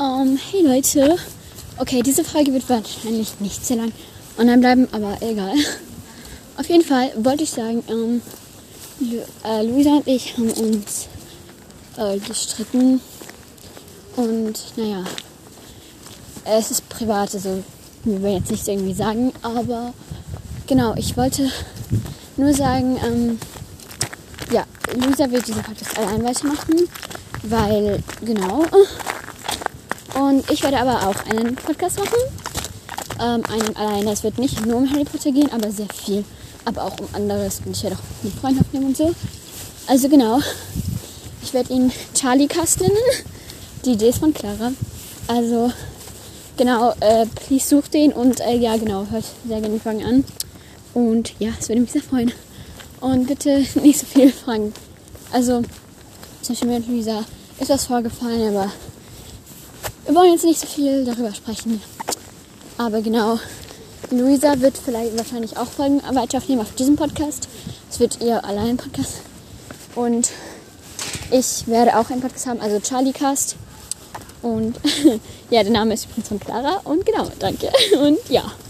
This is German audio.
Um, hey Leute. Okay, diese Folge wird wahrscheinlich nicht sehr lang online bleiben, aber egal. Auf jeden Fall wollte ich sagen, ähm, Lu äh, Luisa und ich haben uns äh, gestritten. Und naja, es ist privat, also wir wollen jetzt nicht irgendwie sagen, aber genau, ich wollte nur sagen, ähm, ja, Luisa wird diesen Podcast allein weitermachen, weil, genau. Und ich werde aber auch einen Podcast machen. Ähm, einen alleine. Es wird nicht nur um Harry Potter gehen, aber sehr viel. Aber auch um anderes. Und ich werde auch einen Freund aufnehmen und so. Also genau. Ich werde ihn Charlie Cast nennen. Die Idee ist von Clara. Also genau, äh, please sucht den und äh, ja genau, hört sehr gerne die Fragen an. Und ja, es würde mich sehr freuen. Und bitte nicht so viel fragen. Also, zum Beispiel mit Luisa ist was vorgefallen, aber wir wollen jetzt nicht so viel darüber sprechen. Aber genau, Luisa wird vielleicht wahrscheinlich auch Folgen weiter aufnehmen auf diesem Podcast. Es wird ihr allein ein Podcast. Und ich werde auch einen Podcast haben, also Charlie Cast. Und ja, der Name ist übrigens von Clara. Und genau, danke. Und ja.